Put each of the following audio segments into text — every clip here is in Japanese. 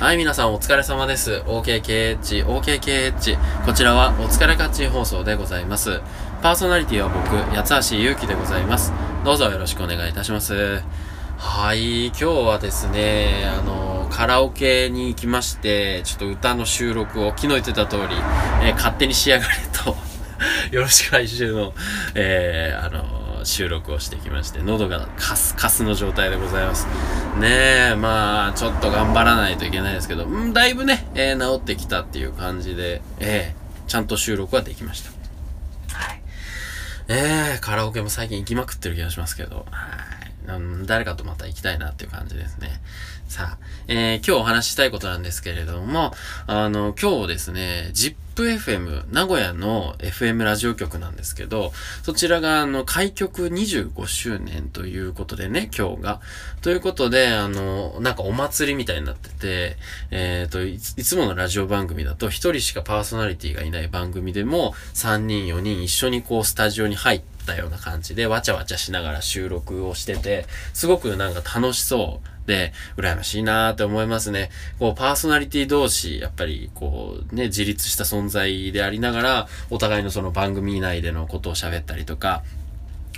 はい、皆さんお疲れ様です。OKKH、OKKH。こちらはお疲れカッチン放送でございます。パーソナリティは僕、八橋ゆうきでございます。どうぞよろしくお願いいたします。はい、今日はですね、あの、カラオケに行きまして、ちょっと歌の収録を昨日言ってた通り、えー勝手に仕上がれと、よろしく来週の、えー、あの、収録をしてきまして、喉がカスカスの状態でございます。ねえ、まあ、ちょっと頑張らないといけないですけど、うん、だいぶね、えー治ってきたっていう感じで、えーちゃんと収録はできました。はい。えー、カラオケも最近行きまくってる気がしますけど、はい。うん、誰かとまた行きたいなっていう感じですね。さあ、えー、今日お話ししたいことなんですけれども、あの、今日ですね、ZIPFM、名古屋の FM ラジオ局なんですけど、そちらが、あの、開局25周年ということでね、今日が。ということで、あの、なんかお祭りみたいになってて、えっ、といつ、いつものラジオ番組だと、一人しかパーソナリティがいない番組でも、3人、4人一緒にこう、スタジオに入ってたような感じで、わちゃわちゃしながら収録をしてて、すごくなんか楽しそう。で、羨ましいなーって思いますね。こう、パーソナリティ同士、やっぱり、こう、ね、自立した存在でありながら、お互いのその番組内でのことを喋ったりとか、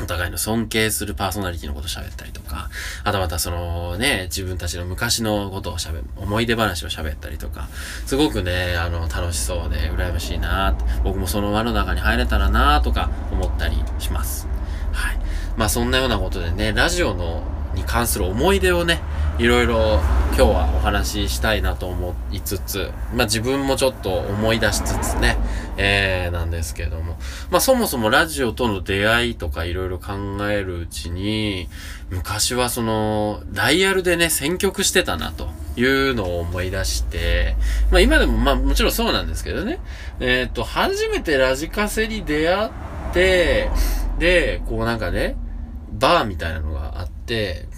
お互いの尊敬するパーソナリティのこと喋ったりとか、あとまたそのね、自分たちの昔のことを喋る、思い出話を喋ったりとか、すごくね、あの、楽しそうで羨ましいな僕もその輪の中に入れたらなとか思ったりします。はい。まあそんなようなことでね、ラジオの、に関する思い出をね、いろいろ今日はお話ししたいなと思いつつ、まあ自分もちょっと思い出しつつね、えー、なんですけども。まあそもそもラジオとの出会いとかいろいろ考えるうちに、昔はその、ダイヤルでね、選曲してたなというのを思い出して、まあ今でもまあもちろんそうなんですけどね、えっ、と、初めてラジカセに出会って、で、こうなんかね、バーみたいなのがあって、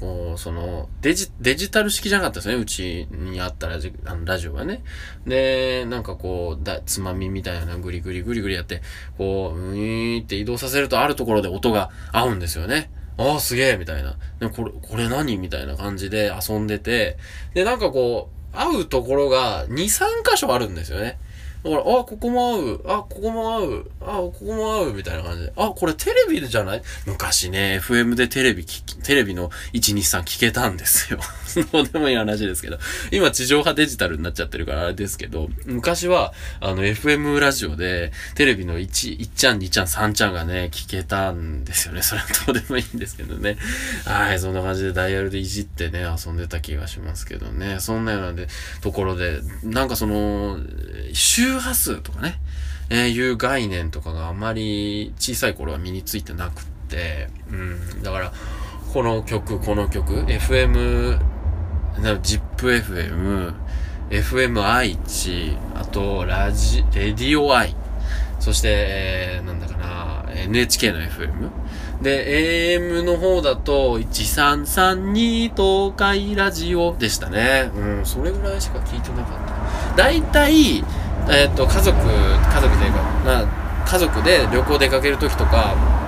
こう、その、デジ、デジタル式じゃなかったですね。うちにあったラジあのラジオがね。で、なんかこう、だ、つまみみたいなグリグリグリグリやって、こう、うーって移動させるとあるところで音が合うんですよね。ああ、すげえみたいな。でこれ、これ何みたいな感じで遊んでて、で、なんかこう、合うところが2、3箇所あるんですよね。だから、あ、ここも合う。あ、ここも合う。あ、ここも合う。みたいな感じで。あ、これテレビじゃない？昔ね、FM でテレビ聞、テレビの123聞けたんですよ。どうでもいい話ですけど。今地上波デジタルになっちゃってるからあれですけど、昔は、あの、FM ラジオで、テレビの1、1ちゃん、2ちゃん、3ちゃんがね、聞けたんですよね。それはどうでもいいんですけどね。はい、そんな感じでダイヤルでいじってね、遊んでた気がしますけどね。そんなようなで、ところで、なんかその、周波数とかね、えーいう概念とかがあまり小さい頃は身についてなくって、うん、だから、この曲、この曲、FM、ZIPFM、FM 愛知、あと、ラジ、レディオ愛、そして、えー、なんだかな、NHK の FM。で、AM の方だと、1332東海ラジオでしたね。うん、それぐらいしか聞いてなかった。大体、えっ、と、家族、家族というか、まあ、家族で旅行出かけるときとか、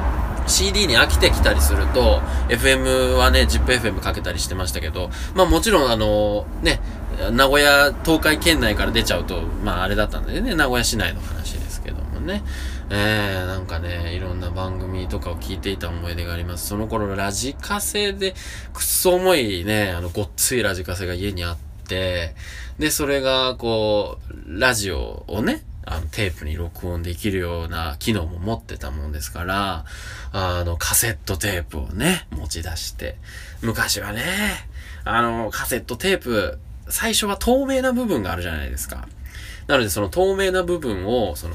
CD に飽きてきたりすると、FM はね、ZIPFM かけたりしてましたけど、まあもちろんあの、ね、名古屋、東海圏内から出ちゃうと、まああれだったんでね、名古屋市内の話ですけどもね。えー、なんかね、いろんな番組とかを聞いていた思い出があります。その頃ラジカセで、くっそ重いね、あの、ごっついラジカセが家にあって、で、それが、こう、ラジオをね、あの、テープに録音できるような機能も持ってたもんですから、あの、カセットテープをね、持ち出して、昔はね、あの、カセットテープ、最初は透明な部分があるじゃないですか。なので、その透明な部分を、その、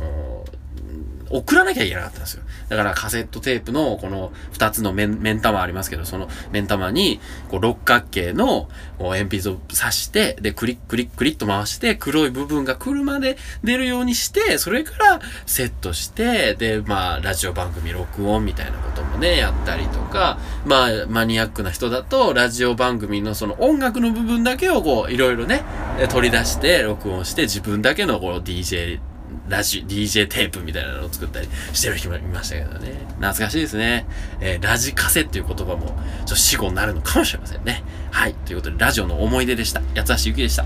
送らなきゃいけなかったんですよ。だからカセットテープのこの二つの面、面玉ありますけど、その面玉に、こう六角形のこう鉛筆を刺して、で、クリックリックリッと回して、黒い部分が来るまで出るようにして、それからセットして、で、まあ、ラジオ番組録音みたいなこともね、やったりとか、まあ、マニアックな人だと、ラジオ番組のその音楽の部分だけをこう、いろいろね、取り出して、録音して、自分だけのこう、DJ、ラジ、DJ テープみたいなのを作ったりしてる人もいましたけどね。懐かしいですね。えーラジカセっていう言葉も、ちょっと死語になるのかもしれませんね。はい。ということで、ラジオの思い出でした。八橋ゆきでした。